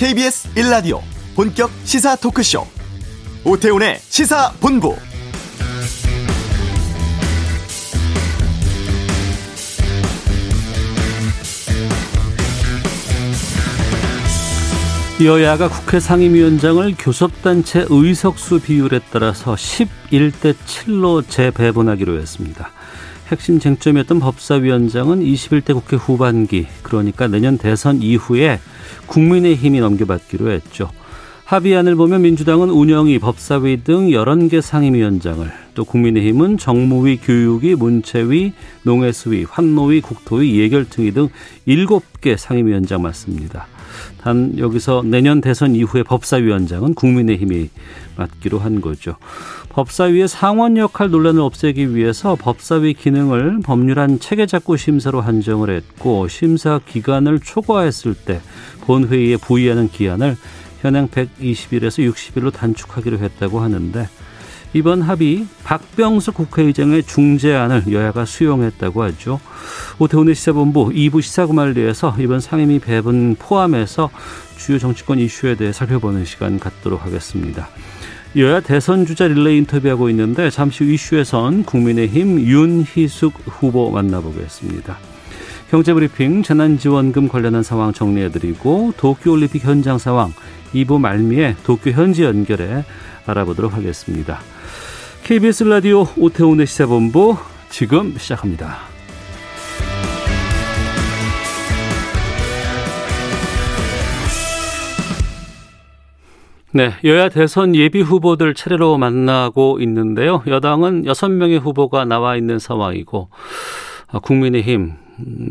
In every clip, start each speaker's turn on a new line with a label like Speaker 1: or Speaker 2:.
Speaker 1: KBS 1라디오 본격 시사 토크쇼 오태훈의 시사본부
Speaker 2: 여야가 국회 상임위원장을 교섭단체 의석수 비율에 따라서 11대 7로 재배분하기로 했습니다. 핵심 쟁점이었던 법사위원장은 21대 국회 후반기, 그러니까 내년 대선 이후에 국민의힘이 넘겨받기로 했죠. 합의안을 보면 민주당은 운영위, 법사위 등 11개 상임위원장을, 또 국민의힘은 정무위, 교육위, 문체위, 농해수위, 환노위, 국토위, 예결특위 등 7개 상임위원장 맞습니다. 단 여기서 내년 대선 이후에 법사위원장은 국민의힘이 맡기로 한 거죠. 법사위의 상원 역할 논란을 없애기 위해서 법사위 기능을 법률안 체계작구 심사로 한정을 했고 심사 기간을 초과했을 때 본회의에 부의하는 기한을 현행 120일에서 60일로 단축하기로 했다고 하는데 이번 합의 박병수 국회의장의 중재안을 여야가 수용했다고 하죠. 오태훈의 시사본부 2부 시사구말리에서 이번 상임위 배분 포함해서 주요 정치권 이슈에 대해 살펴보는 시간 갖도록 하겠습니다. 여야 대선 주자 릴레이 인터뷰하고 있는데 잠시 후 이슈에선 국민의힘 윤희숙 후보 만나보겠습니다. 경제브리핑 재난지원금 관련한 상황 정리해드리고 도쿄올림픽 현장 상황 2부 말미에 도쿄 현지 연결해 알아보도록 하겠습니다. KBS 라디오 오태훈의 시사본부 지금 시작합니다. 네, 여야 대선 예비 후보들 차례로 만나고 있는데요. 여당은 여섯 명의 후보가 나와 있는 상황이고 아, 국민의힘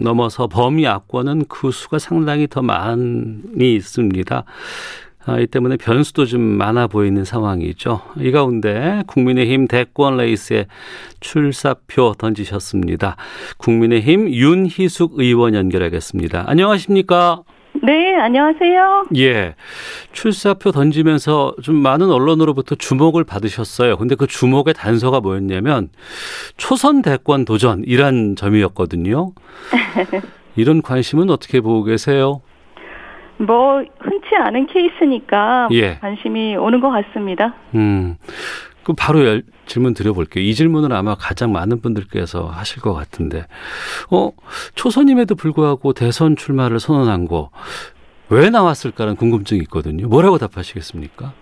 Speaker 2: 넘어서 범위 악권은 그 수가 상당히 더 많이 있습니다. 아, 이 때문에 변수도 좀 많아 보이는 상황이죠. 이 가운데 국민의힘 대권 레이스에 출사표 던지셨습니다. 국민의힘 윤희숙 의원 연결하겠습니다. 안녕하십니까?
Speaker 3: 네, 안녕하세요.
Speaker 2: 예. 출사표 던지면서 좀 많은 언론으로부터 주목을 받으셨어요. 근데 그 주목의 단서가 뭐였냐면 초선 대권 도전이란 점이었거든요. 이런 관심은 어떻게 보고 계세요?
Speaker 3: 뭐 흔 치 않은 케이스니까 예. 관심이 오는 것 같습니다.
Speaker 2: 음. 그 바로 열, 질문 드려볼게요. 이 질문을 아마 가장 많은 분들께서 하실 것 같은데, 어 초선임에도 불구하고 대선 출마를 선언한 거 왜 나왔을까라는 궁금증이 있거든요. 뭐라고 답하시겠습니까?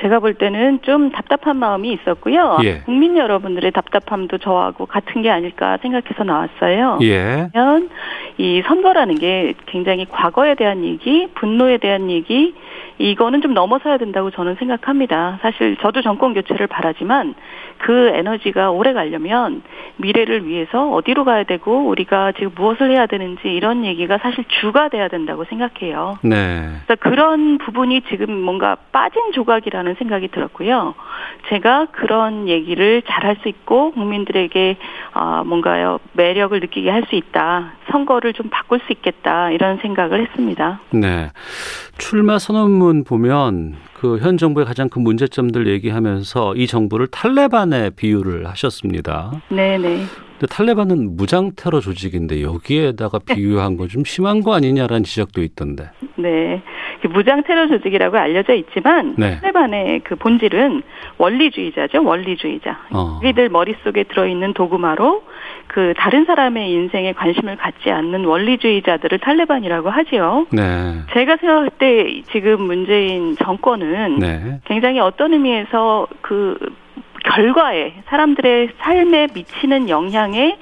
Speaker 3: 제가 볼 때는 좀 답답한 마음이 있었고요. 예. 국민 여러분들의 답답함도 저하고 같은 게 아닐까 생각해서 나왔어요. 예. 그러면 이 선거라는 게 굉장히 과거에 대한 얘기, 분노에 대한 얘기, 이거는 좀 넘어서야 된다고 저는 생각합니다. 사실 저도 정권 교체를 바라지만 그 에너지가 오래 가려면 미래를 위해서 어디로 가야 되고 우리가 지금 무엇을 해야 되는지 이런 얘기가 사실 주가 돼야 된다고 생각해요. 네. 그래서 그런 부분이 지금 뭔가 빠진 조각이라는 생각이 들었고요. 제가 그런 얘기를 잘 할 수 있고 국민들에게 어, 뭔가요 매력을 느끼게 할 수 있다. 선거를 좀 바꿀 수 있겠다 이런 생각을 했습니다.
Speaker 2: 네. 출마 선언문 보면 그 현 정부의 가장 큰 문제점들 얘기하면서 이 정부를 탈레반에 비유를 하셨습니다.
Speaker 3: 네네.
Speaker 2: 근데 탈레반은 무장 테러 조직인데 여기에다가 비유한 거 좀 심한 거 아니냐라는 지적도 있던데.
Speaker 3: 네. 무장 테러 조직이라고 알려져 있지만 네. 탈레반의 그 본질은 원리주의자죠. 원리주의자. 어. 우리들 머릿속에 들어 있는 도구마로 그 다른 사람의 인생에 관심을 갖지 않는 원리주의자들을 탈레반이라고 하지요. 네. 제가 생각할 때 지금 문재인 정권은 네. 굉장히 어떤 의미에서 그 결과에 사람들의 삶에 미치는 영향에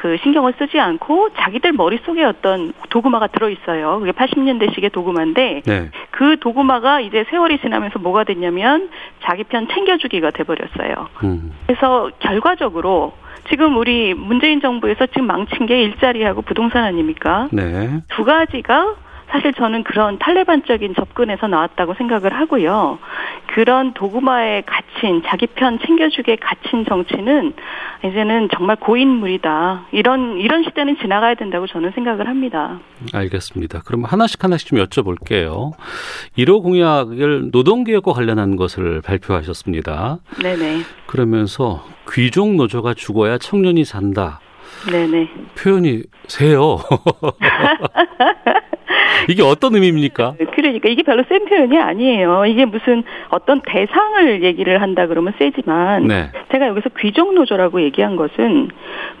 Speaker 3: 그 신경을 쓰지 않고 자기들 머릿속에 어떤 도구마가 들어있어요. 그게 80년대식의 도구마인데 네. 그 도구마가 이제 세월이 지나면서 뭐가 됐냐면 자기 편 챙겨주기가 돼버렸어요. 음. 그래서 결과적으로 지금 우리 문재인 정부에서 지금 망친 게 일자리하고 부동산 아닙니까? 네. 두 가지가 사실 저는 그런 탈레반적인 접근에서 나왔다고 생각을 하고요. 그런 도구마에 갇힌 자기 편 챙겨주게 갇힌 정치는 이제는 정말 고인물이다. 이런 이런 시대는 지나가야 된다고 저는 생각을 합니다.
Speaker 2: 알겠습니다. 그럼 하나씩 하나씩 좀 여쭤볼게요. 1호 공약을 노동개혁과 관련한 것을 발표하셨습니다. 네네. 그러면서 귀족 노조가 죽어야 청년이 산다. 네네. 표현이 세요. 이게 어떤 의미입니까?
Speaker 3: 그러니까 이게 별로 센 표현이 아니에요. 이게 무슨 어떤 대상을 얘기를 한다 그러면 세지만 네. 제가 여기서 귀족 노조라고 얘기한 것은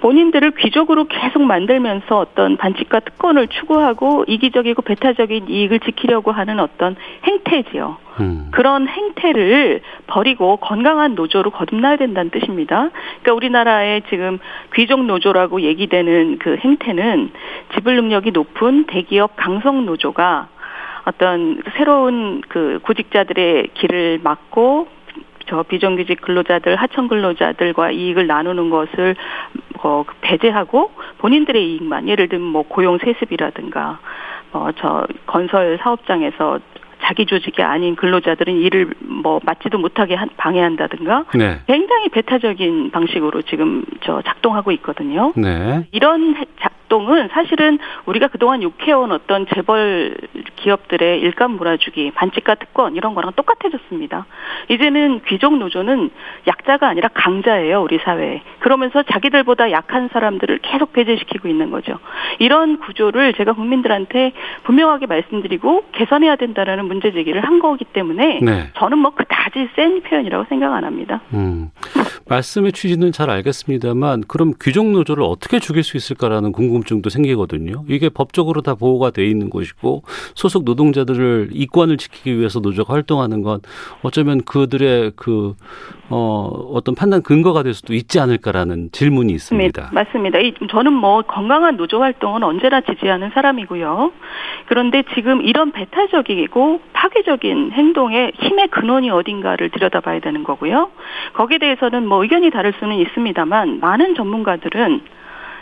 Speaker 3: 본인들을 귀족으로 계속 만들면서 어떤 반칙과 특권을 추구하고 이기적이고 배타적인 이익을 지키려고 하는 어떤 행태지요. 음. 그런 행태를 버리고 건강한 노조로 거듭나야 된다는 뜻입니다. 그러니까 우리나라의 지금 귀족 노조라고 얘기되는 그 행태는 지불 능력이 높은 대기업 강성 노조가 어떤 새로운 그 구직자들의 길을 막고 저 비정규직 근로자들, 하청 근로자들과 이익을 나누는 것을 어, 배제하고 본인들의 이익만 예를 들면 뭐 고용 세습이라든가 뭐저 건설 사업장에서 자기 조직이 아닌 근로자들은 일을 뭐 맞지도 못하게 방해한다든가 네. 굉장히 배타적인 방식으로 지금 저 작동하고 있거든요. 네. 이런 작동은 사실은 우리가 그동안 욕해온 어떤 재벌 기업들의 일감 몰아주기, 반칙과 특권 이런 거랑 똑같아졌습니다. 이제는 귀족 노조는 약자가 아니라 강자예요, 우리 사회에. 그러면서 자기들보다 약한 사람들을 계속 배제시키고 있는 거죠. 이런 구조를 제가 국민들한테 분명하게 말씀드리고 개선해야 된다라는 문제 제기를 한 거기 때문에 네. 저는 뭐 그다지 센 표현이라고 생각 안 합니다. 음.
Speaker 2: 말씀의 취지는 잘 알겠습니다만 그럼 귀족 노조를 어떻게 죽일 수 있을까라는 궁금증도 생기거든요. 이게 법적으로 다 보호가 돼 있는 것이고 소속 노동자들을 이권을 지키기 위해서 노조가 활동하는 건 어쩌면 그들의 그 어, 어떤 판단 근거가 될 수도 있지 않을까라는 질문이 있습니다.
Speaker 3: 네, 맞습니다. 저는 뭐 건강한 노조 활동은 언제나 지지하는 사람이고요. 그런데 지금 이런 배타적이고 파괴적인 행동의 힘의 근원이 어딘가를 들여다봐야 되는 거고요. 거기에 대해서는 뭐 의견이 다를 수는 있습니다만 많은 전문가들은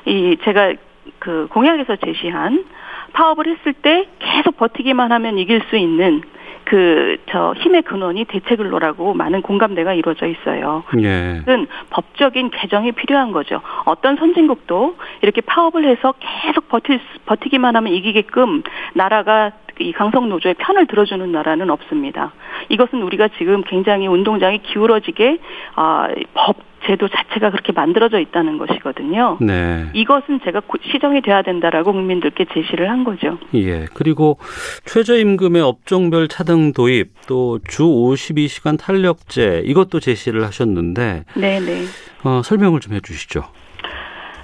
Speaker 3: 이 제가 그 공약에서 제시한 파업을 했을 때 계속 버티기만 하면 이길 수 있는 그, 저, 힘의 근원이 대체근로라고 많은 공감대가 이루어져 있어요. 예. 은 법적인 개정이 필요한 거죠. 어떤 선진국도 이렇게 파업을 해서 계속 버틸, 버티기만 하면 이기게끔 나라가 이 강성 노조의 편을 들어주는 나라는 없습니다. 이것은 우리가 지금 굉장히 운동장이 기울어지게 아, 법 제도 자체가 그렇게 만들어져 있다는 것이거든요. 네. 이것은 제가 시정이 돼야 된다라고 국민들께 제시를 한 거죠.
Speaker 2: 예. 그리고 최저임금의 업종별 차등 도입 또 주 52시간 탄력제 이것도 제시를 하셨는데 네, 네. 어, 설명을 좀 해주시죠.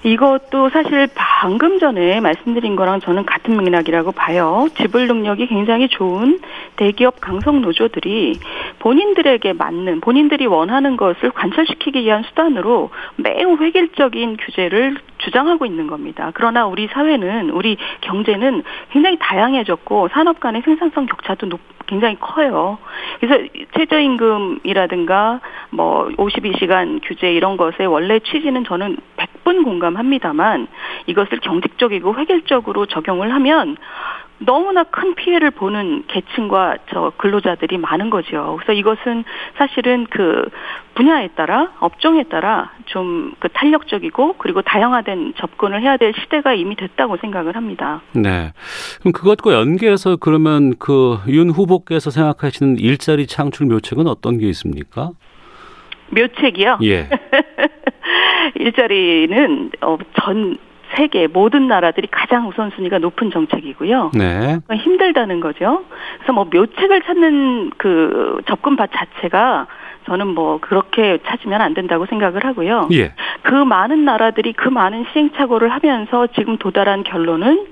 Speaker 3: 이것도 사실 방금 전에 말씀드린 거랑 저는 같은 맥락이라고 봐요. 지불 능력이 굉장히 좋은 대기업 강성 노조들이 본인들에게 맞는 본인들이 원하는 것을 관철시키기 위한 수단으로 매우 획일적인 규제를 주장하고 있는 겁니다. 그러나 우리 사회는 우리 경제는 굉장히 다양해졌고 산업 간의 생산성 격차도 높, 굉장히 커요. 그래서 최저임금이라든가 뭐 52시간 규제 이런 것의 원래 취지는 저는 100분 공감합니다만 이것을 경직적이고 획일적으로 적용을 하면 너무나 큰 피해를 보는 계층과 저 근로자들이 많은 거죠. 그래서 이것은 사실은 그 분야에 따라 업종에 따라 좀 그 탄력적이고 그리고 다양화된 접근을 해야 될 시대가 이미 됐다고 생각을 합니다.
Speaker 2: 네. 그럼 그것과 연계해서 그러면 그 윤 후보께서 생각하시는 일자리 창출 묘책은 어떤 게 있습니까?
Speaker 3: 묘책이요? 예. 일자리는 어, 전 세계 모든 나라들이 가장 우선순위가 높은 정책이고요. 네. 힘들다는 거죠. 그래서 뭐 묘책을 찾는 그 접근밭 자체가 저는 뭐 그렇게 찾으면 안 된다고 생각을 하고요. 예. 그 많은 나라들이 그 많은 시행착오를 하면서 지금 도달한 결론은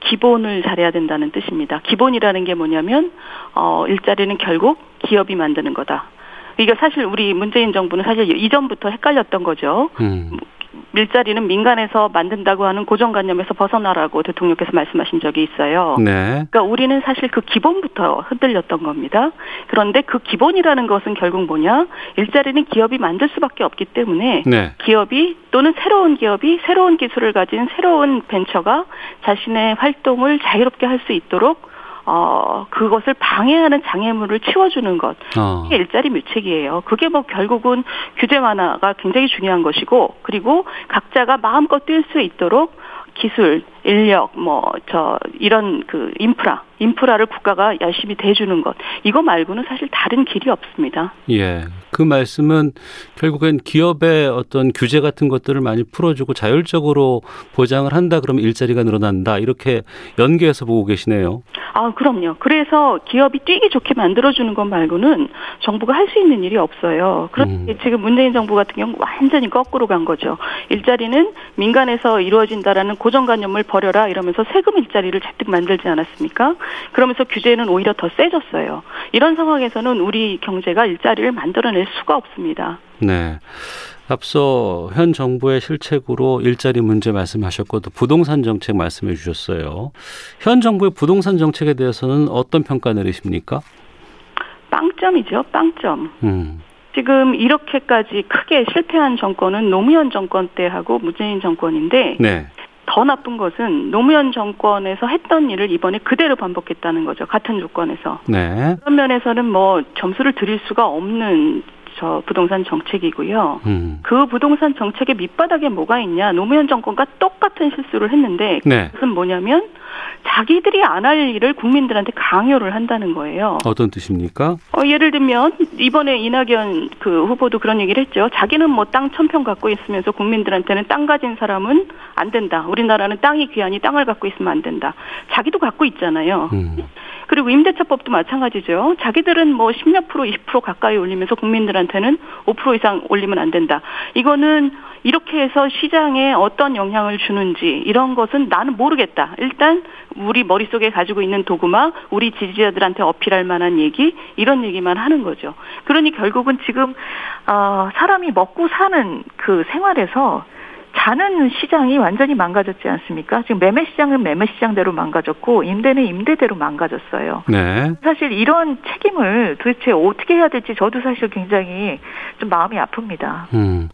Speaker 3: 기본을 잘해야 된다는 뜻입니다. 기본이라는 게 뭐냐면 어 일자리는 결국 기업이 만드는 거다. 이게 사실 우리 문재인 정부는 사실 이전부터 헷갈렸던 거죠. 음. 일자리는 민간에서 만든다고 하는 고정관념에서 벗어나라고 대통령께서 말씀하신 적이 있어요. 네. 그러니까 우리는 사실 그 기본부터 흔들렸던 겁니다. 그런데 그 기본이라는 것은 결국 뭐냐? 일자리는 기업이 만들 수밖에 없기 때문에 네. 기업이 또는 새로운 기업이 새로운 기술을 가진 새로운 벤처가 자신의 활동을 자유롭게 할 수 있도록 어, 그것을 방해하는 장애물을 치워주는 것. 어. 이게 일자리 묘책이에요. 그게 뭐 결국은 규제 완화가 굉장히 중요한 것이고, 그리고 각자가 마음껏 뛸 수 있도록 기술, 인력 뭐 저 이런 그 인프라 인프라를 국가가 열심히 대주는 것 이거 말고는 사실 다른 길이 없습니다.
Speaker 2: 예. 그 말씀은 결국엔 기업의 어떤 규제 같은 것들을 많이 풀어주고 자율적으로 보장을 한다 그러면 일자리가 늘어난다 이렇게 연계해서 보고 계시네요.
Speaker 3: 아 그럼요. 그래서 기업이 뛰기 좋게 만들어주는 것 말고는 정부가 할 수 있는 일이 없어요. 그런데 음. 지금 문재인 정부 같은 경우 완전히 거꾸로 간 거죠. 일자리는 민간에서 이루어진다라는 고정관념을 버려라 이러면서 세금 일자리를 잔뜩 만들지 않았습니까? 그러면서 규제는 오히려 더 세졌어요. 이런 상황에서는 우리 경제가 일자리를 만들어낼 수가 없습니다.
Speaker 2: 네. 앞서 현 정부의 실책으로 일자리 문제 말씀하셨고 또 부동산 정책 말씀해 주셨어요. 현 정부의 부동산 정책에 대해서는 어떤 평가 내리십니까?
Speaker 3: 빵점이죠, 빵점. 음. 지금 이렇게까지 크게 실패한 정권은 노무현 정권 때하고 문재인 정권인데 네. 더 나쁜 것은 노무현 정권에서 했던 일을 이번에 그대로 반복했다는 거죠. 같은 조건에서. 네. 그런 면에서는 뭐 점수를 드릴 수가 없는 저 부동산 정책이고요. 음. 그 부동산 정책의 밑바닥에 뭐가 있냐? 노무현 정권과 똑같은 실수를 했는데 네. 그것은 뭐냐면 자기들이 안 할 일을 국민들한테 강요를 한다는 거예요.
Speaker 2: 어떤 뜻입니까?
Speaker 3: 어, 예를 들면 이번에 이낙연 그 후보도 그런 얘기를 했죠. 자기는 뭐 땅 천평 갖고 있으면서 국민들한테는 땅 가진 사람은 안 된다. 우리나라는 땅이 귀하니 땅을 갖고 있으면 안 된다. 자기도 갖고 있잖아요. 음. 그리고 임대차법도 마찬가지죠. 자기들은 뭐 10몇 프로, 20% 가까이 올리면서 국민들한테는 5% 이상 올리면 안 된다. 이거는 이렇게 해서 시장에 어떤 영향을 주는지 이런 것은 나는 모르겠다. 일단 우리 머릿속에 가지고 있는 도구마, 우리 지지자들한테 어필할 만한 얘기 이런 얘기만 하는 거죠. 그러니 결국은 지금 어, 사람이 먹고 사는 그 생활에서 자는 시장이 완전히 망가졌지 않습니까? 지금 매매 시장은 매매 시장대로 망가졌고 임대는 임대대로 망가졌어요. 네. 사실 이런 책임을 도대체 어떻게 해야 될지 저도 사실 굉장히 좀 마음이 아픕니다. 음.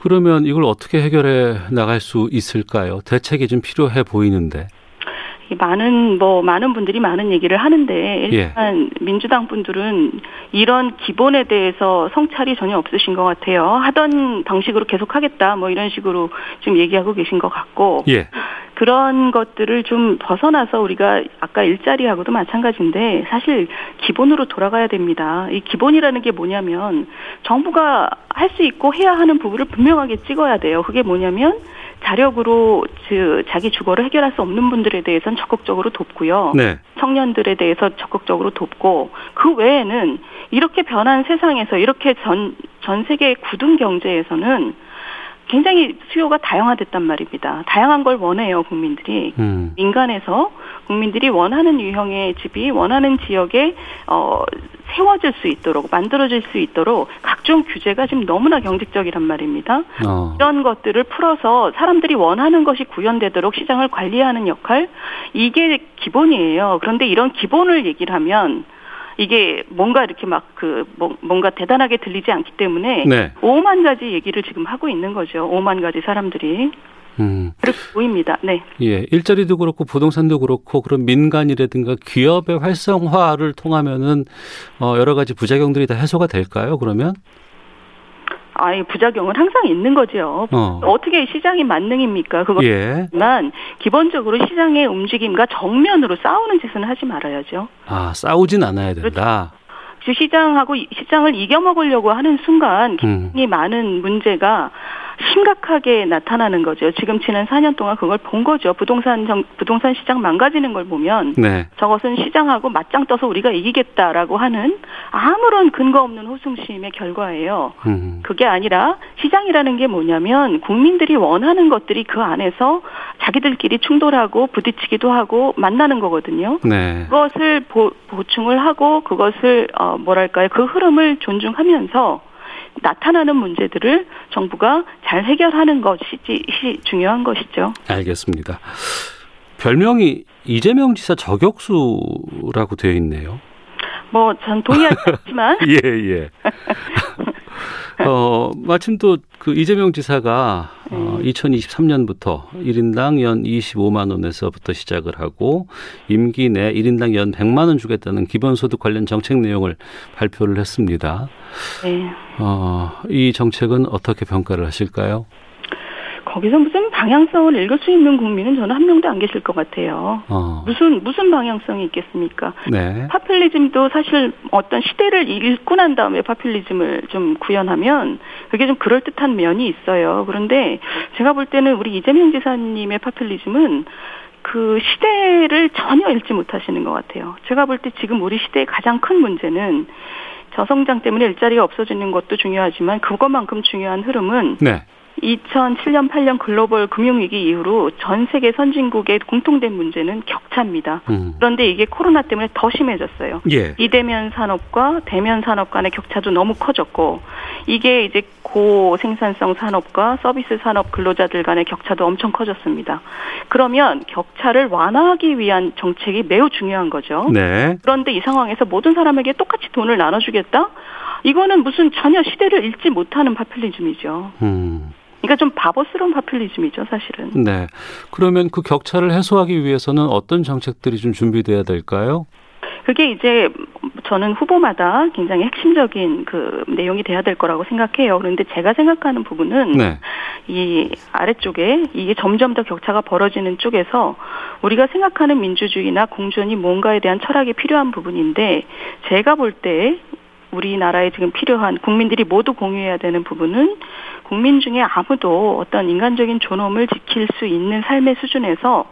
Speaker 2: 그러면 이걸 어떻게 해결해 나갈 수 있을까요? 대책이 좀 필요해 보이는데.
Speaker 3: 많은 뭐 많은 분들이 많은 얘기를 하는데 일단 예. 민주당 분들은 이런 기본에 대해서 성찰이 전혀 없으신 것 같아요. 하던 방식으로 계속하겠다 뭐 이런 식으로 지금 얘기하고 계신 것 같고 예. 그런 것들을 좀 벗어나서 우리가 아까 일자리하고도 마찬가지인데 사실 기본으로 돌아가야 됩니다. 이 기본이라는 게 뭐냐면 정부가 할 수 있고 해야 하는 부분을 분명하게 찍어야 돼요. 그게 뭐냐면 자력으로 그 자기 주거를 해결할 수 없는 분들에 대해서는 적극적으로 돕고요. 네. 청년들에 대해서 적극적으로 돕고 그 외에는 이렇게 변한 세상에서 이렇게 전 전 세계 구둔 경제에서는 굉장히 수요가 다양화됐단 말입니다. 다양한 걸 원해요, 국민들이. 음. 민간에서 국민들이 원하는 유형의 집이 원하는 지역에 어 세워질 수 있도록 만들어질 수 있도록 각종 규제가 지금 너무나 경직적이란 말입니다. 어. 이런 것들을 풀어서 사람들이 원하는 것이 구현되도록 시장을 관리하는 역할 이게 기본이에요. 그런데 이런 기본을 얘기를 하면 이게 뭔가 이렇게 막 그 뭔가 대단하게 들리지 않기 때문에 네. 5만 가지 얘기를 지금 하고 있는 거죠. 5만 가지 사람들이. 음. 그렇게 보입니다. 네.
Speaker 2: 예, 일자리도 그렇고 부동산도 그렇고 그런 민간이라든가 기업의 활성화를 통하면은 어 여러 가지 부작용들이 다 해소가 될까요? 그러면?
Speaker 3: 아이 부작용은 항상 있는 거죠. 어. 떻게 시장이 만능입니까? 그것만 예. 기본적으로 시장의 움직임과 정면으로 싸우는 짓은 하지 말아야죠.
Speaker 2: 아 싸우진 않아야 된다.
Speaker 3: 그렇죠. 시장하고 시장을 이겨먹으려고 하는 순간 굉장히 음. 많은 문제가 심각하게 나타나는 거죠. 지금 지난 4년 동안 그걸 본 거죠. 부동산 정, 부동산 시장 망가지는 걸 보면 네. 저것은 시장하고 맞짱 떠서 우리가 이기겠다라고 하는 아무런 근거 없는 호승심의 결과예요. 음. 그게 아니라 시장이라는 게 뭐냐면 국민들이 원하는 것들이 그 안에서 자기들끼리 충돌하고 부딪히기도 하고 만나는 거거든요. 네. 그것을 보, 보충을 하고 그것을 어 뭐랄까요 그 흐름을 존중하면서 나타나는 문제들을 정부가 잘 해결하는 것이 중요한 것이죠.
Speaker 2: 알겠습니다. 별명이 이재명 지사 저격수라고 되어 있네요.
Speaker 3: 뭐 전 동의하지 않지만
Speaker 2: 예 예. 어 마침 또 그 이재명 지사가 어, 2023년부터 1인당 연 25만 원에서부터 시작을 하고 임기 내 1인당 연 100만 원 주겠다는 기본소득 관련 정책 내용을 발표를 했습니다. 네. 어, 이 정책은 어떻게 평가를 하실까요?
Speaker 3: 거기서 무슨 방향성을 읽을 수 있는 국민은 저는 한 명도 안 계실 것 같아요. 어. 무슨 무슨 방향성이 있겠습니까? 네. 파퓰리즘도 사실 어떤 시대를 읽고 난 다음에 파퓰리즘을 좀 구현하면 그게 좀 그럴 듯한 면이 있어요. 그런데 제가 볼 때는 우리 이재명 지사님의 파퓰리즘은 그 시대를 전혀 읽지 못하시는 것 같아요. 제가 볼 때 지금 우리 시대의 가장 큰 문제는 저성장 때문에 일자리가 없어지는 것도 중요하지만 그것만큼 중요한 흐름은 네. 2007년 8년 글로벌 금융위기 이후로 전 세계 선진국의 공통된 문제는 격차입니다. 음. 그런데 이게 코로나 때문에 더 심해졌어요. 예. 이대면 산업과 대면 산업 간의 격차도 너무 커졌고 이게 이제 고생산성 산업과 서비스 산업 근로자들 간의 격차도 엄청 커졌습니다. 그러면 격차를 완화하기 위한 정책이 매우 중요한 거죠. 네. 그런데 이 상황에서 모든 사람에게 똑같이 돈을 나눠주겠다? 이거는 무슨 전혀 시대를 읽지 못하는 파퓰리즘이죠. 음. 그러니까 좀 바보스러운 파퓰리즘이죠, 사실은.
Speaker 2: 네. 그러면 그 격차를 해소하기 위해서는 어떤 정책들이 좀 준비돼야 될까요?
Speaker 3: 그게 이제 저는 후보마다 굉장히 핵심적인 그 내용이 돼야 될 거라고 생각해요. 그런데 제가 생각하는 부분은 네. 이 아래쪽에 이게 점점 더 격차가 벌어지는 쪽에서 우리가 생각하는 민주주의나 공존이 뭔가에 대한 철학이 필요한 부분인데 제가 볼 때 우리나라에 지금 필요한 국민들이 모두 공유해야 되는 부분은 국민 중에 아무도 어떤 인간적인 존엄을 지킬 수 있는 삶의 수준에서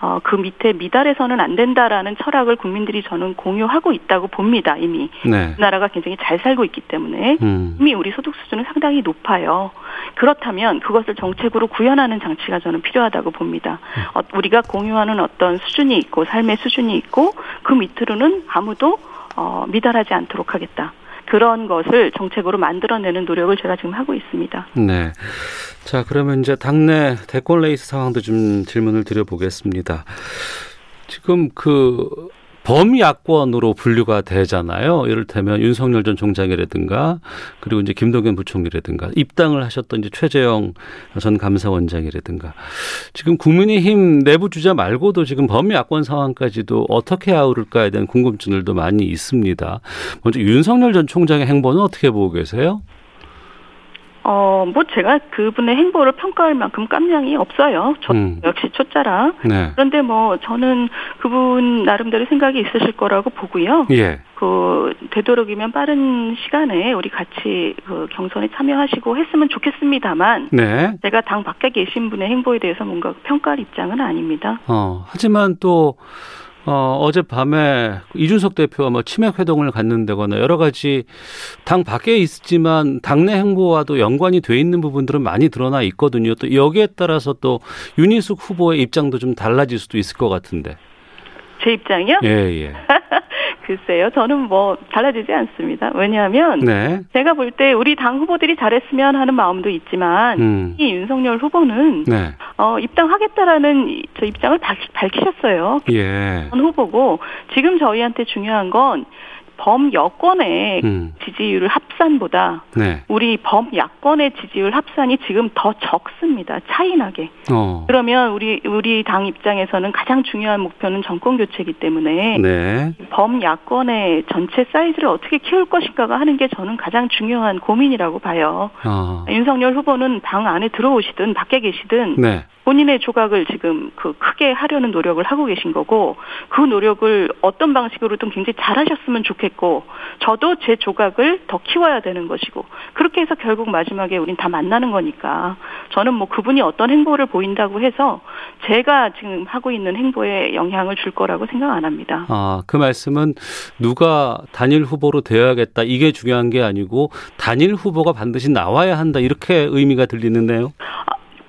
Speaker 3: 어, 그 밑에 미달해서는 안 된다라는 철학을 국민들이 저는 공유하고 있다고 봅니다, 이미. 네. 나라가 굉장히 잘 살고 있기 때문에 음. 이미 우리 소득 수준은 상당히 높아요. 그렇다면 그것을 정책으로 구현하는 장치가 저는 필요하다고 봅니다. 음. 어, 우리가 공유하는 어떤 수준이 있고 삶의 수준이 있고 그 밑으로는 아무도 어, 미달하지 않도록 하겠다. 그런 것을 정책으로 만들어내는 노력을 제가 지금 하고 있습니다.
Speaker 2: 네. 자, 그러면 이제 당내 대권 레이스 상황도 좀 질문을 드려보겠습니다. 지금 그 범야권으로 분류가 되잖아요. 이를테면 윤석열 전 총장이라든가 그리고 이제 김동연 부총리라든가 입당을 하셨던 이제 최재형 전 감사원장이라든가 지금 국민의힘 내부 주자 말고도 지금 범야권 상황까지도 어떻게 아우를까에 대한 궁금증들도 많이 있습니다. 먼저 윤석열 전 총장의 행보는 어떻게 보고 계세요?
Speaker 3: 어, 뭐 제가 그분의 행보를 평가할 만큼 깜냥이 없어요. 저 음. 역시 초짜라. 네. 그런데 뭐 저는 그분 나름대로 생각이 있으실 거라고 보고요. 예. 그 되도록이면 빠른 시간에 우리 같이 그 경선에 참여하시고 했으면 좋겠습니다만 네. 제가 당 밖에 계신 분의 행보에 대해서 뭔가 평가할 입장은 아닙니다.
Speaker 2: 어, 하지만 또 어, 어젯밤에 이준석 대표가 뭐 치맥 회동을 갖는다거나 여러 가지 당 밖에 있지만 당내 행보와도 연관이 돼 있는 부분들은 많이 드러나 있거든요. 또 여기에 따라서 또 윤희숙 후보의 입장도 좀 달라질 수도 있을 것 같은데.
Speaker 3: 제 입장이요?
Speaker 2: 예, 예.
Speaker 3: 글쎄요. 저는 뭐 달라지지 않습니다. 왜냐하면 네. 제가 볼 때 우리 당 후보들이 잘했으면 하는 마음도 있지만 음. 이 윤석열 후보는 네. 어, 입당하겠다라는 저 입장을 밝히 셨어요. 예. 후보고 지금 저희한테 중요한 건 범 여권의 음. 지지율 합산보다 네. 우리 범 야권의 지지율 합산이 지금 더 적습니다. 차이나게. 어. 그러면 우리 우리 당 입장에서는 가장 중요한 목표는 정권 교체이기 때문에 네. 범 야권의 전체 사이즈를 어떻게 키울 것인가가 하는 게 저는 가장 중요한 고민이라고 봐요. 어. 윤석열 후보는 당 안에 들어오시든 밖에 계시든 네. 본인의 조각을 지금 그 크게 하려는 노력을 하고 계신 거고 그 노력을 어떤 방식으로든 굉장히 잘하셨으면 좋겠 고 저도 제 조각을 더 키워야 되는 것이고 그렇게 해서 결국 마지막에 우린 다 만나는 거니까 저는 뭐 그분이 어떤 행보를 보인다고 해서 제가 지금 하고 있는 행보에 영향을 줄 거라고 생각 안 합니다.
Speaker 2: 아, 그 말씀은 누가 단일 후보로 되어야겠다 이게 중요한 게 아니고 단일 후보가 반드시 나와야 한다 이렇게 의미가 들리는데요.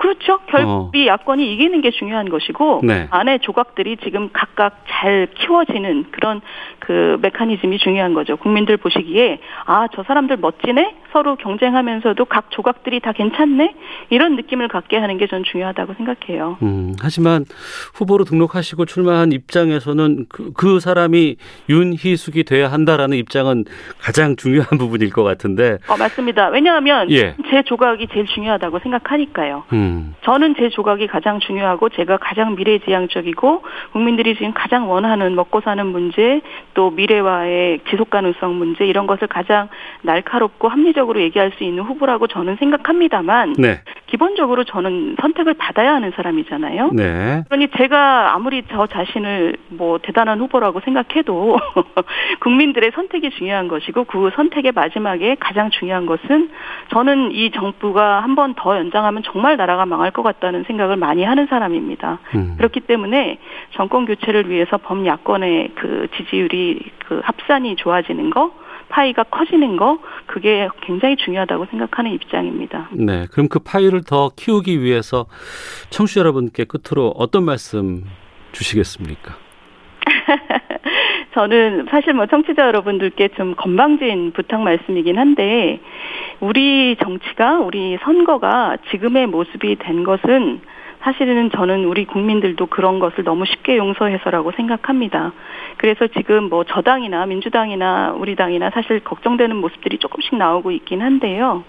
Speaker 3: 아, 그렇죠. 결국 어. 이 야권이 이기는 게 중요한 것이고 네. 안에 조각들이 지금 각각 잘 키워지는 그런 그 메커니즘이 중요한 거죠. 국민들 보시기에 아 저 사람들 멋지네 서로 경쟁하면서도 각 조각들이 다 괜찮네 이런 느낌을 갖게 하는 게 전 중요하다고 생각해요.
Speaker 2: 음, 하지만 후보로 등록하시고 출마한 입장에서는 그, 그 사람이 윤희숙이 돼야 한다라는 입장은 가장 중요한 부분일 것 같은데.
Speaker 3: 어 맞습니다. 왜냐하면 예. 제 조각이 제일 중요하다고 생각하니까요. 음. 저는 제 조각이 가장 중요하고 제가 가장 미래지향적이고 국민들이 지금 가장 원하는 먹고 사는 문제 또 미래와의 지속 가능성 문제 이런 것을 가장 날카롭고 합리적으로 얘기할 수 있는 후보라고 저는 생각합니다만 네. 기본적으로 저는 선택을 받아야 하는 사람이잖아요.
Speaker 2: 네.
Speaker 3: 그러니 제가 아무리 저 자신을 뭐 대단한 후보라고 생각해도 국민들의 선택이 중요한 것이고 그 선택의 마지막에 가장 중요한 것은 저는 이 정부가 한 번 더 연장하면 정말 나라가 망할 것 같다는 생각을 많이 하는 사람입니다. 음. 그렇기 때문에 정권 교체를 위해서 범야권의 그 지지율이 그 합산이 좋아지는 거 파이가 커지는 거 그게 굉장히 중요하다고 생각하는 입장입니다.
Speaker 2: 네, 그럼 그 파이를 더 키우기 위해서 청취자 여러분께 끝으로 어떤 말씀 주시겠습니까?
Speaker 3: 저는 사실 뭐 청취자 여러분들께 좀 건방진 부탁 말씀이긴 한데 우리 정치가 우리 선거가 지금의 모습이 된 것은 사실은 저는 우리 국민들도 그런 것을 너무 쉽게 용서해서라고 생각합니다. 그래서 지금 뭐 저당이나 민주당이나 우리 당이나 사실 걱정되는 모습들이 조금씩 나오고 있긴 한데요.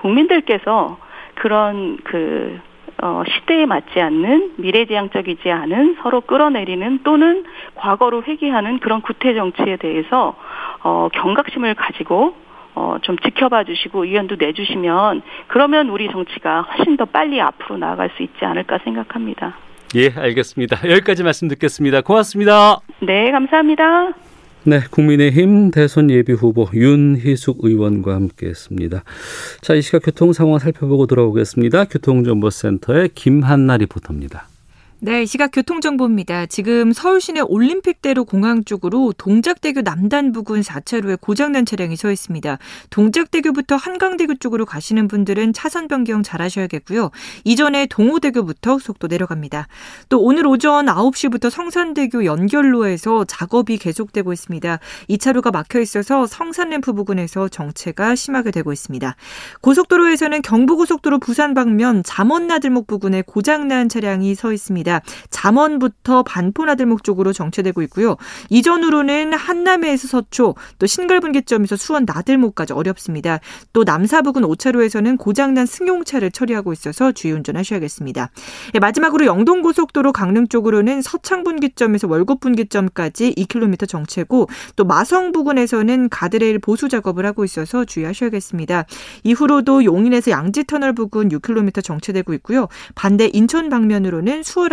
Speaker 3: 국민들께서 그런 그 어, 시대에 맞지 않는 미래지향적이지 않은 서로 끌어내리는 또는 과거로 회귀하는 그런 구태 정치에 대해서 어, 경각심을 가지고 어, 좀 지켜봐 주시고 의견도 내주시면 그러면 우리 정치가 훨씬 더 빨리 앞으로 나아갈 수 있지 않을까 생각합니다.
Speaker 2: 예, 알겠습니다. 여기까지 말씀 듣겠습니다. 고맙습니다.
Speaker 3: 네, 감사합니다.
Speaker 2: 네, 국민의힘 대선 예비 후보 윤희숙 의원과 함께했습니다. 자, 이 시각 교통 상황 살펴보고 돌아오겠습니다. 교통정보센터의 김한나 리포터입니다.
Speaker 4: 네, 시각 교통정보입니다. 지금 서울 시내 올림픽대로 공항 쪽으로 동작대교 남단 부근 4차로에 고장난 차량이 서 있습니다. 동작대교부터 한강대교 쪽으로 가시는 분들은 차선 변경 잘 하셔야겠고요. 이전에 동호대교부터 속도 내려갑니다. 또 오늘 오전 9시부터 성산대교 연결로에서 작업이 계속되고 있습니다. 2차로가 막혀 있어서 성산램프 부근에서 정체가 심하게 되고 있습니다. 고속도로에서는 경부고속도로 부산 방면 잠원나들목 부근에 고장난 차량이 서 있습니다. 잠원부터 반포나들목 쪽으로 정체되고 있고요. 이전으로는 한남에서 서초, 또 신갈분기점에서 수원 나들목까지 어렵습니다. 또 남사부근 5차로에서는 고장난 승용차를 처리하고 있어서 주의 운전하셔야겠습니다. 예, 마지막으로 영동고속도로 강릉 쪽으로는 서창분기점에서 월곡분기점까지 2km 정체고 또 마성 부근에서는 가드레일 보수 작업을 하고 있어서 주의하셔야겠습니다. 이후로도 용인에서 양지터널 부근 6km 정체되고 있고요. 반대 인천 방면으로는 수월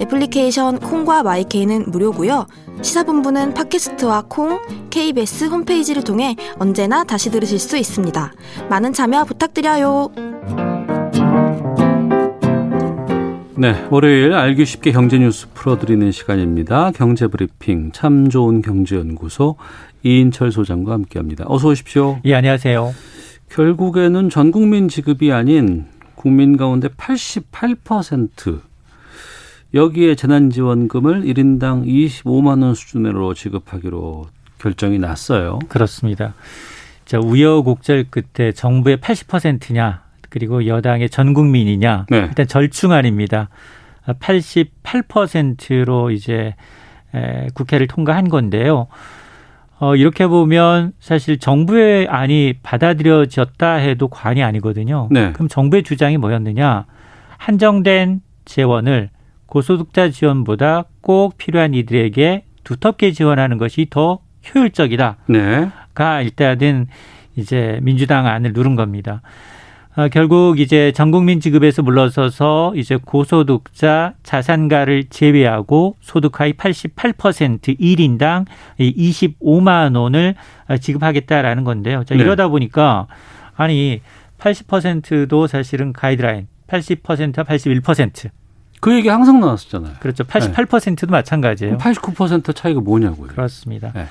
Speaker 5: 애플리케이션 콩과 마이케이는 무료고요. 시사본부는 팟캐스트와 콩, KBS 홈페이지를 통해 언제나 다시 들으실 수 있습니다. 많은 참여 부탁드려요.
Speaker 2: 네, 월요일 알기 쉽게 경제 뉴스 풀어드리는 시간입니다. 경제 브리핑 참 좋은 경제연구소 이인철 소장과 함께합니다. 어서 오십시오.
Speaker 6: 예, 안녕하세요.
Speaker 2: 결국에는 전 국민 지급이 아닌 국민 가운데 88% 여기에 재난지원금을 1인당 25만 원 수준으로 지급하기로 결정이 났어요.
Speaker 6: 그렇습니다. 자, 우여곡절 끝에 정부의 80%냐 그리고 여당의 전 국민이냐 네. 일단 절충안입니다. 88%로 이제 국회를 통과한 건데요. 어, 이렇게 보면 사실 정부의 안이 받아들여졌다 해도 관이 아니거든요. 네. 그럼 정부의 주장이 뭐였느냐? 한정된 재원을 고소득자 지원보다 꼭 필요한 이들에게 두텁게 지원하는 것이 더 효율적이다가 네. 일단은 이제 민주당 안을 누른 겁니다. 어, 결국 이제 전국민 지급에서 물러서서 이제 고소득자 자산가를 제외하고 소득 하위 88% 1인당 25만 원을 지급하겠다라는 건데요. 자, 네. 이러다 보니까 아니 80%도 사실은 가이드라인 80%와 81%
Speaker 2: 그 얘기 항상 나왔었잖아요.
Speaker 6: 그렇죠. 88%도 네. 마찬가지예요.
Speaker 2: 89% 차이가 뭐냐고요.
Speaker 6: 그렇습니다. 네.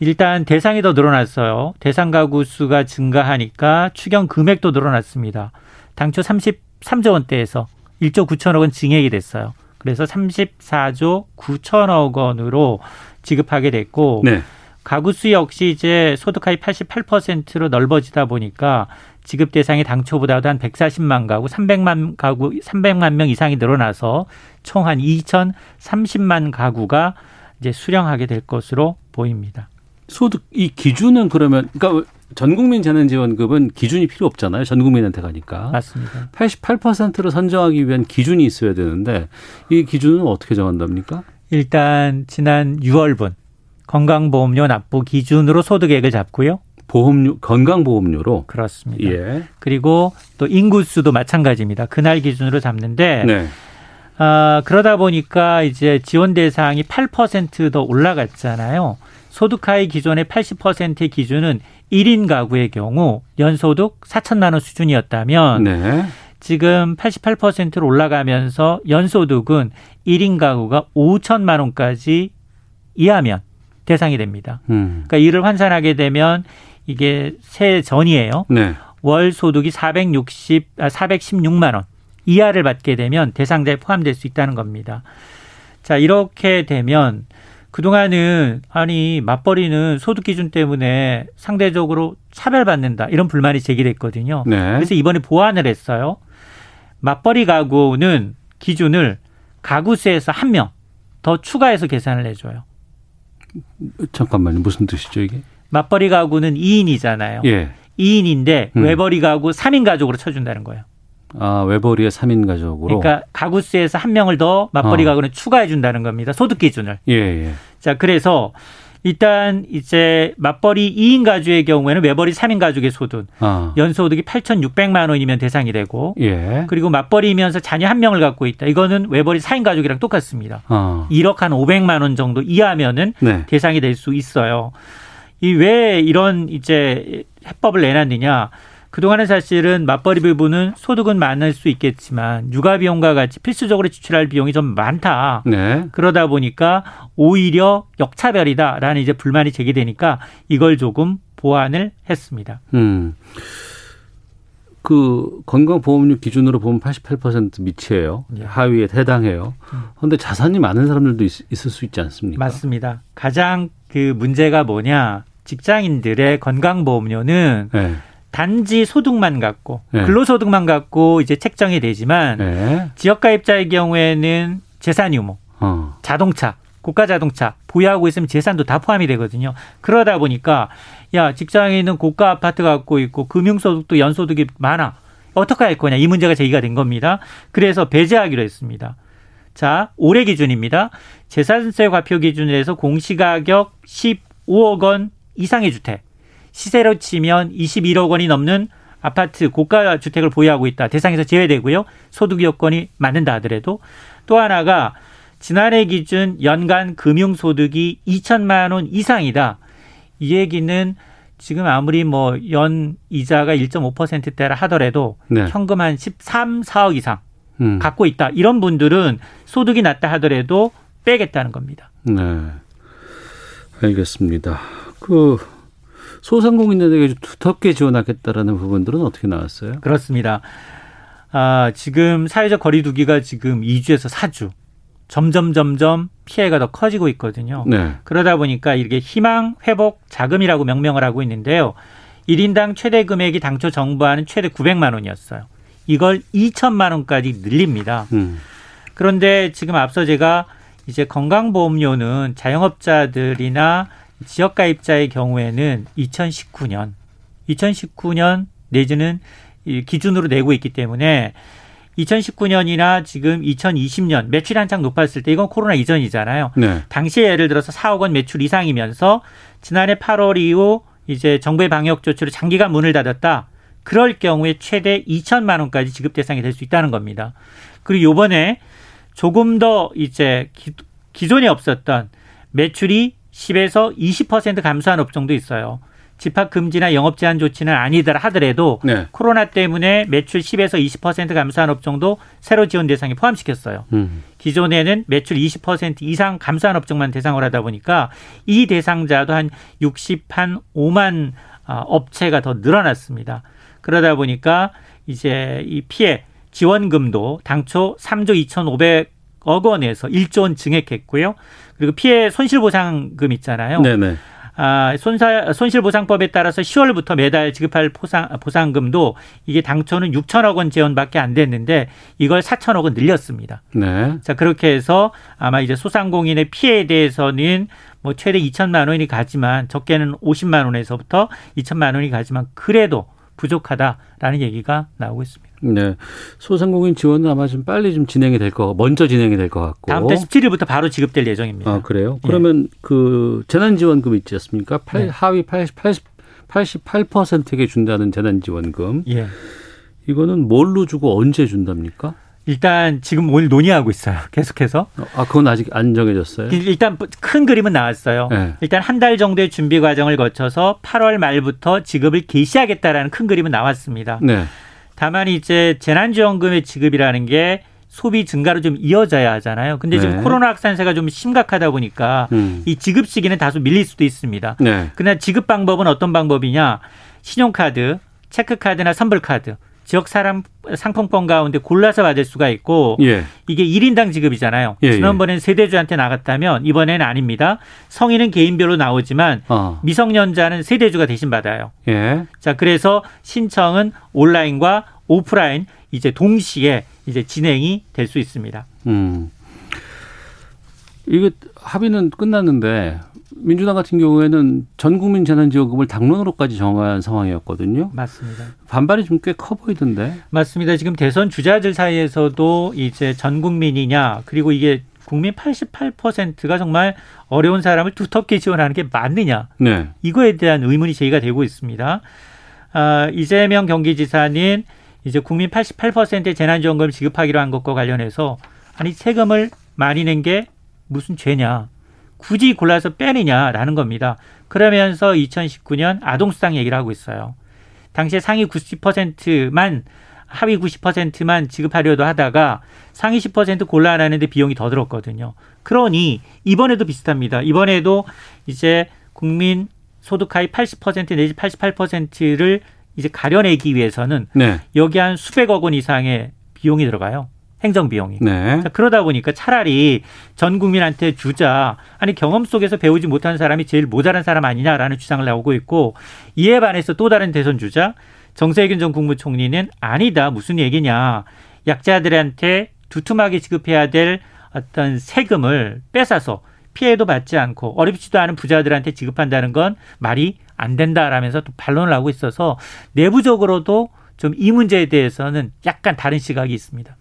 Speaker 6: 일단 대상이 더 늘어났어요. 대상 가구 수가 증가하니까 추경 금액도 늘어났습니다. 당초 33조 원대에서 1조 9천억 원 증액이 됐어요. 그래서 34조 9천억 원으로 지급하게 됐고 네. 가구 수 역시 이제 소득 하위 88%로 넓어지다 보니까 지급 대상이 당초보다도 한 140만 가구, 300만 가구, 300만 명 이상이 늘어나서 총 한 2,030만 가구가 이제 수령하게 될 것으로 보입니다.
Speaker 2: 소득 이 기준은 그러면 그러니까 전 국민 재난 지원금은 기준이 필요 없잖아요. 전 국민한테 가니까.
Speaker 6: 맞습니다.
Speaker 2: 88%로 선정하기 위한 기준이 있어야 되는데 이 기준은 어떻게 정한답니까?
Speaker 6: 일단 지난 6월분 건강보험료 납부 기준으로 소득액을 잡고요.
Speaker 2: 보험료 건강보험료로
Speaker 6: 그렇습니다. 예. 그리고 또 인구수도 마찬가지입니다. 그날 기준으로 잡는데 네. 아, 그러다 보니까 이제 지원 대상이 8%더 올라갔잖아요. 소득하위 기존의 80%의 기준은 1인 가구의 경우 연소득 4천만 원 수준이었다면 네. 지금 88%로 올라가면서 연소득은 1인 가구가 5천만 원까지 이하면 대상이 됩니다. 음. 그러니까 이를 환산하게 되면 이게 세 전이에요. 네. 월 소득이 460, 아, 416만 원 이하를 받게 되면 대상자에 포함될 수 있다는 겁니다. 자, 이렇게 되면 그동안은 아니 맞벌이는 소득 기준 때문에 상대적으로 차별받는다 이런 불만이 제기됐거든요. 네. 그래서 이번에 보완을 했어요. 맞벌이 가구는 기준을 가구수에서 한 명 더 추가해서 계산을 해줘요.
Speaker 2: 잠깐만요. 무슨 뜻이죠 이게?
Speaker 6: 맞벌이 가구는 2인이잖아요. 예. 2인인데 음. 외벌이 가구 3인 가족으로 쳐준다는 거예요.
Speaker 2: 아, 외벌이의 3인 가족으로.
Speaker 6: 그러니까 가구수에서 한 명을 더 맞벌이 어. 가구는 추가해 준다는 겁니다. 소득 기준을. 예, 예. 자, 그래서 일단 이제 맞벌이 2인 가족의 경우에는 외벌이 3인 가족의 소득 어. 연소득이 8,600만 원이면 대상이 되고 예. 그리고 맞벌이면서 자녀 한 명을 갖고 있다. 이거는 외벌이 4인 가족이랑 똑같습니다. 어. 1억 한 500만 원 정도 이하면은 네. 대상이 될 수 있어요. 이 왜 이런 이제 해법을 내놨느냐? 그동안은 사실은 맞벌이 부부는 소득은 많을 수 있겠지만 육아 비용과 같이 필수적으로 지출할 비용이 좀 많다. 네. 그러다 보니까 오히려 역차별이다라는 이제 불만이 제기되니까 이걸 조금 보완을 했습니다. 음.
Speaker 2: 그 건강보험료 기준으로 보면 88% 미치예요. 예. 하위에 해당해요. 그런데 자산이 많은 사람들도 있, 을수 있지 않습니까?
Speaker 6: 맞습니다. 가장 그 문제가 뭐냐? 직장인들의 건강보험료는 네. 단지 소득만 갖고 네. 근로소득만 갖고 이제 책정이 되지만 네. 지역가입자의 경우에는 재산 유무, 어. 자동차, 국가 자동차 보유하고 있으면 재산도 다 포함이 되거든요. 그러다 보니까 야 직장인은 고가 아파트 갖고 있고 금융소득도 연소득이 많아. 어떻게 할 거냐 이 문제가 제기가 된 겁니다. 그래서 배제하기로 했습니다. 자 올해 기준입니다. 재산세 과표 기준에서 공시가격 15억 원 이상의 주택 시세로 치면 21억 원이 넘는 아파트 고가 주택을 보유하고 있다. 대상에서 제외되고요. 소득 요건이 맞는다 하더라도 또 하나가 지난해 기준 연간 금융 소득이 2천만 원 이상이다. 이 얘기는 지금 아무리 뭐 연 이자가 1.5%대라 하더라도 네. 현금 한 13, 4억 이상 음. 갖고 있다. 이런 분들은 소득이 낮다 하더라도 빼겠다는 겁니다. 네.
Speaker 2: 알겠습니다. 그 소상공인들에게 두텁게 지원하겠다라는 부분들은 어떻게 나왔어요?
Speaker 6: 그렇습니다. 아, 지금 사회적 거리두기가 지금 2주에서 4주. 점점 점점 피해가 더 커지고 있거든요. 네. 그러다 보니까 이게 희망 회복 자금이라고 명명을 하고 있는데요. 1인당 최대 금액이 당초 정부하는 최대 900만 원이었어요. 이걸 2천만 원까지 늘립니다. 음. 그런데 지금 앞서 제가 이제 건강보험료는 자영업자들이나 지역 가입자의 경우에는 2019년, 2019년 내지는 기준으로 내고 있기 때문에 2019년이나 지금 2020년 매출이 한창 높았을 때 이건 코로나 이전이잖아요. 네. 당시에 예를 들어서 4억 원 매출 이상이면서 지난해 8월 이후 이제 정부의 방역 조치로 장기간 문을 닫았다. 그럴 경우에 최대 2천만 원까지 지급 대상이 될 수 있다는 겁니다. 그리고 요번에 조금 더 이제 기, 존에 없었던 매출이 10에서 20% 감소한 업종도 있어요. 집합 금지나 영업 제한 조치는 아니더라 하더라도 네. 코로나 때문에 매출 10에서 20% 감소한 업종도 새로 지원 대상에 포함시켰어요. 음. 기존에는 매출 20% 이상 감소한 업종만 대상으로 하다 보니까 이 대상자도 한 60한 5만 아, 업체가 더 늘어났습니다. 그러다 보니까 이제 이 피해 지원금도 당초 3조 2,500 억 원에서 1조 원 증액했고요. 그리고 피해 손실보상금 있잖아요. 네네. 아, 손사, 손실보상법에 따라서 10월부터 매달 지급할 보상, 보상금도 이게 당초는 6천억 원 재원밖에 안 됐는데 이걸 4천억 원 늘렸습니다. 네. 자, 그렇게 해서 아마 이제 소상공인의 피해에 대해서는 뭐 최대 2천만 원이 가지만 적게는 50만 원에서부터 2천만 원이 가지만 그래도 부족하다라는 얘기가 나오고 있습니다.
Speaker 2: 네. 소상공인 지원은 아마 좀 빨리 좀 진행이 될 거, 먼저 진행이 될 것 같고.
Speaker 6: 다음 달 17일부터 바로 지급될 예정입니다.
Speaker 2: 아, 그래요? 예. 그러면 그 재난지원금 있지 않습니까? 8, 네. 하위 80, 80, 88%에게 준다는 재난지원금. 예. 이거는 뭘로 주고 언제 준답니까?
Speaker 6: 일단 지금 오늘 논의하고 있어요. 계속해서.
Speaker 2: 아, 그건 아직 안 정해졌어요?
Speaker 6: 일단 큰 그림은 나왔어요. 네. 일단 한 달 정도의 준비 과정을 거쳐서 8월 말부터 지급을 개시하겠다라는 큰 그림은 나왔습니다. 네. 다만 이제 재난지원금의 지급이라는 게 소비 증가로 좀 이어져야 하잖아요. 근데 지금 네. 코로나 확산세가 좀 심각하다 보니까 음. 이 지급 시기는 다소 밀릴 수도 있습니다. 네. 그러나 지급 방법은 어떤 방법이냐? 신용카드, 체크카드나 선불카드 지역 사람 상품권 가운데 골라서 받을 수가 있고 예. 이게 1인당 지급이잖아요. 예, 예. 지난번엔 세대주한테 나갔다면 이번에는 아닙니다. 성인은 개인별로 나오지만 어. 미성년자는 세대주가 대신 받아요. 예. 자, 그래서 신청은 온라인과 오프라인 이제 동시에 이제 진행이 될 수 있습니다. 음.
Speaker 2: 이게 합의는 끝났는데 민주당 같은 경우에는 전 국민 재난지원금을 당론으로까지 정한 상황이었거든요.
Speaker 6: 맞습니다.
Speaker 2: 반발이 좀 꽤 커 보이던데.
Speaker 6: 맞습니다. 지금 대선 주자들 사이에서도 이제 전 국민이냐 그리고 이게 국민 88%가 정말 어려운 사람을 두텁게 지원하는 게 맞느냐. 네. 이거에 대한 의문이 제기가 되고 있습니다. 아, 이재명 경기지사는 이제 국민 88%의 재난지원금을 지급하기로 한 것과 관련해서 아니 세금을 많이 낸 게 무슨 죄냐. 굳이 골라서 빼느냐라는 겁니다. 그러면서 2019년 아동수당 얘기를 하고 있어요. 당시에 상위 90%만 하위 90%만 지급하려도 하다가 상위 10% 골라 안 하는데 비용이 더 들었거든요. 그러니 이번에도 비슷합니다. 이번에도 이제 국민 소득 하위 80% 내지 88%를 이제 가려내기 위해서는 네. 여기 한 수백억 원 이상의 비용이 들어가요. 행정 비용이. 네. 자, 그러다 보니까 차라리 전 국민한테 주자. 아니 경험 속에서 배우지 못하는 사람이 제일 모자란 사람 아니냐라는 주장을 나오고 있고 이에 반해서 또 다른 대선 주자 정세균 전 국무총리는 아니다. 무슨 얘기냐. 약자들한테 두툼하게 지급해야 될 어떤 세금을 뺏어서 피해도 받지 않고 어렵지도 않은 부자들한테 지급한다는 건 말이 안 된다라면서 또 반론을 하고 있어서 내부적으로도 좀 이 문제에 대해서는 약간 다른 시각이 있습니다.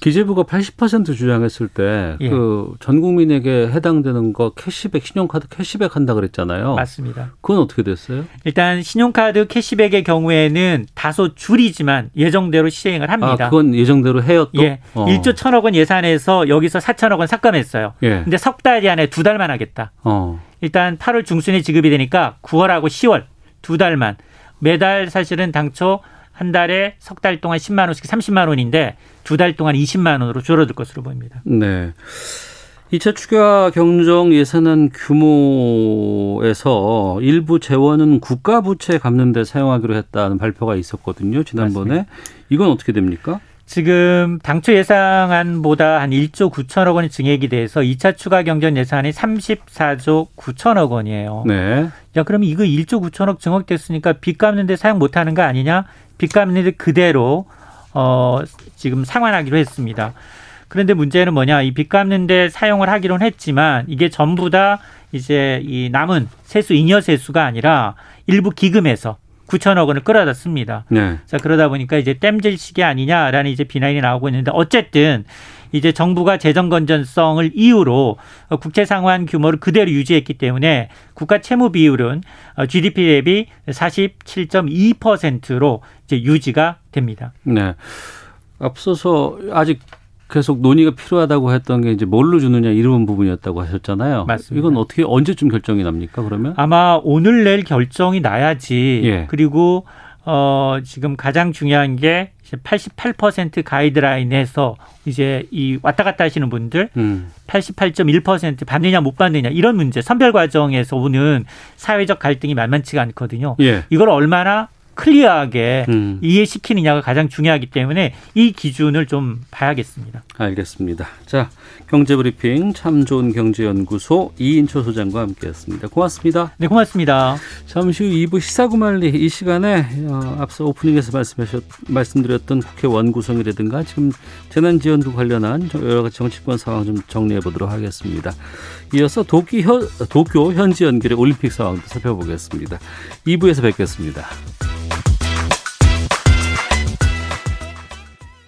Speaker 2: 기재부가 80% 주장했을 때 그전 예. 국민에게 해당되는 거 캐시백 신용카드 캐시백 한다 그랬잖아요.
Speaker 6: 맞습니다.
Speaker 2: 그건 어떻게 됐어요?
Speaker 6: 일단 신용카드 캐시백의 경우에는 다소 줄이지만 예정대로 시행을 합니다.
Speaker 2: 아, 그건 예정대로 해요 또?
Speaker 6: 예. 어. 1조 1천억 원 예산에서 여기서 4천억 원 삭감했어요. 예. 근데 석 달이 안에 두 달만 하겠다. 어. 일단 8월 중순에 지급이 되니까 9월하고 10월 두 달만 매달 사실은 당초 한 달에 석 달 동안 10만 원씩 30만 원인데 두 달 동안 20만 원으로 줄어들 것으로 보입니다.
Speaker 2: 네. 2차 추가 경정 예산안 규모에서 일부 재원은 국가 부채 갚는 데 사용하기로 했다는 발표가 있었거든요. 지난번에. 맞습니다. 이건 어떻게 됩니까?
Speaker 6: 지금 당초 예상안보다 한 1조 9천억 원이 증액이 돼서 2차 추가 경전 예산이 34조 9천억 원이에요. 네. 야, 그러면 이거 1조 9천억 증액됐으니까 빚 갚는 데 사용 못 하는 거 아니냐? 빚 갚는 데 그대로 어 지금 상환하기로 했습니다. 그런데 문제는 뭐냐? 이 빚 갚는데 사용을 하기로는 했지만 이게 전부 다 이제 이 남은 세수 잉여 세수가 아니라 일부 기금에서 9천억 원을 끌어다 씁니다. 네. 자 그러다 보니까 이제 땜질식이 아니냐라는 이제 비난이 나오고 있는데 어쨌든 이제 정부가 재정 건전성을 이유로 국채 상환 규모를 그대로 유지했기 때문에 국가 채무 비율은 GDP 대비 47.2%로 이제 유지가 됩니다.
Speaker 2: 네. 앞서서 아직 계속 논의가 필요하다고 했던 게 이제 뭘로 주느냐 이런 부분이었다고 하셨잖아요.
Speaker 6: 맞습니다.
Speaker 2: 이건 어떻게 언제쯤 결정이 납니까? 그러면
Speaker 6: 아마 오늘 내일 결정이 나야지. 예. 그리고 어 지금 가장 중요한 게 88% 가이드라인에서 이제 이 왔다 갔다 하시는 분들 음. 88.1% 받느냐 못 받느냐 이런 문제 선별 과정에서 오는 사회적 갈등이 만만치가 않거든요. 예. 이걸 얼마나 클리어하게 음. 이해시키느냐가 가장 중요하기 때문에 이 기준을 좀 봐야겠습니다.
Speaker 2: 알겠습니다. 자, 경제브리핑 참 좋은 경제연구소 이인초 소장과 함께했습니다. 고맙습니다.
Speaker 6: 네, 고맙습니다.
Speaker 2: 잠시 후 2부 시사구말리 이 시간에 어, 앞서 오프닝에서 말씀하셨 말씀드렸던 국회 원구성이라든가 지금 재난지원금 관련한 여러 가지 정치권 상황 좀 정리해 보도록 하겠습니다. 이어서 도쿄, 도쿄 현지 연결의 올림픽 상황도 살펴보겠습니다. 2부에서 뵙겠습니다.